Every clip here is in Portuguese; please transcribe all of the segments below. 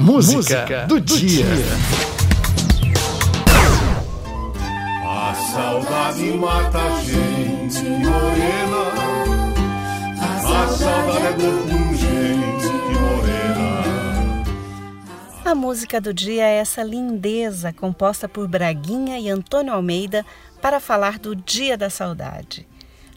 Música do dia. A saudade mata a gente morena. A saudade é pungente morena. A música do dia é essa lindeza composta por Braguinha e Antônio Almeida para falar do Dia da Saudade.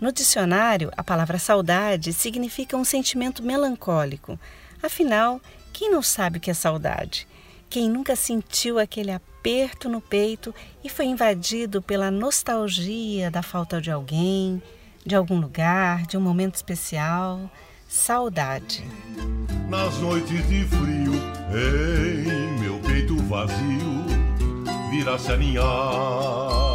No dicionário, a palavra saudade significa um sentimento melancólico. Afinal, quem não sabe o que é saudade? Quem nunca sentiu aquele aperto no peito e foi invadido pela nostalgia da falta de alguém, de algum lugar, de um momento especial? Saudade. Nas noites de frio, em meu peito vazio, vira-se a ninhar.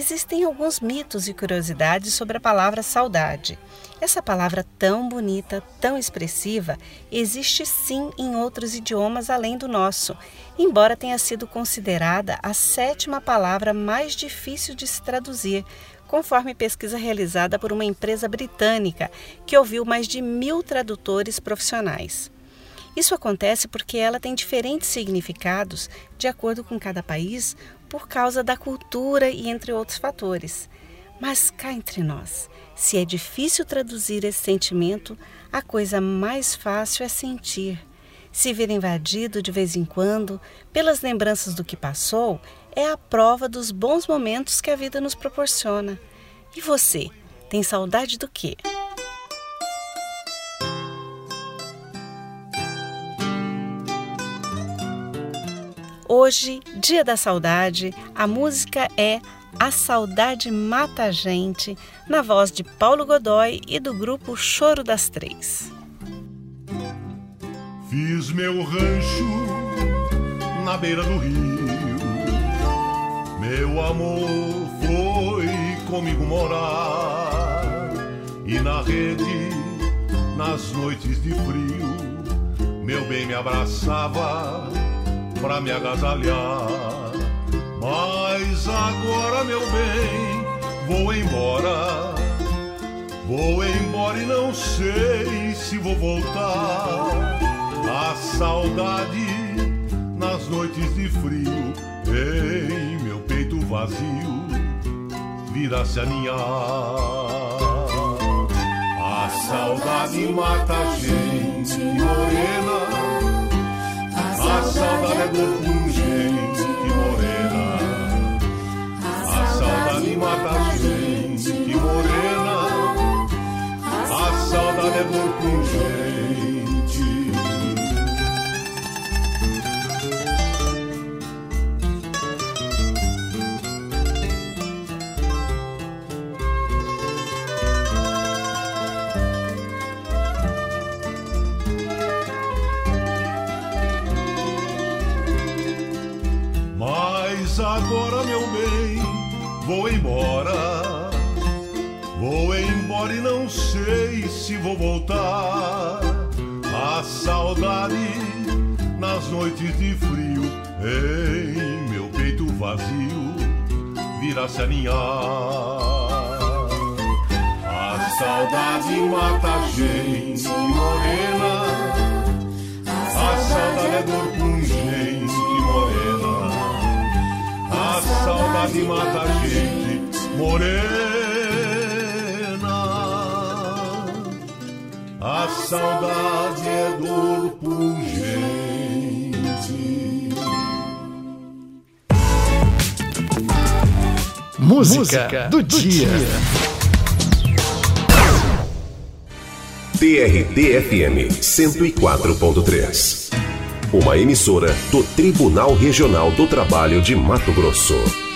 Existem alguns mitos e curiosidades sobre a palavra saudade. Essa palavra tão bonita, tão expressiva, existe sim em outros idiomas além do nosso, embora tenha sido considerada a sétima palavra mais difícil de se traduzir, conforme pesquisa realizada por uma empresa britânica que ouviu mais de mil tradutores profissionais. Isso acontece porque ela tem diferentes significados de acordo com cada país por causa da cultura e entre outros fatores. Mas cá entre nós, se é difícil traduzir esse sentimento, a coisa mais fácil é sentir. Se ver invadido de vez em quando pelas lembranças do que passou é a prova dos bons momentos que a vida nos proporciona. E você, tem saudade do quê? Hoje, Dia da Saudade, a música é A Saudade Mata a Gente, na voz de Paulo Godoy e do grupo Choro das Três. Fiz meu rancho na beira do rio. Meu amor foi comigo morar. E na rede, nas noites de frio, meu bem me abraçava pra me agasalhar. Mas agora, meu bem, vou embora. Vou embora e não sei se vou voltar. A saudade nas noites de frio, em meu peito vazio, vira-se a ninhar. A saudade mata a gente Agora, meu bem, vou embora. Vou embora e não sei se vou voltar. A saudade nas noites de frio, em meu peito vazio, vira-se a ninhar. A saudade mata a gente morena. Saudade mata a gente morena. A saudade é dor pungente. Música do dia. TRT-FM 104.3. Uma emissora do Tribunal Regional do Trabalho de Mato Grosso.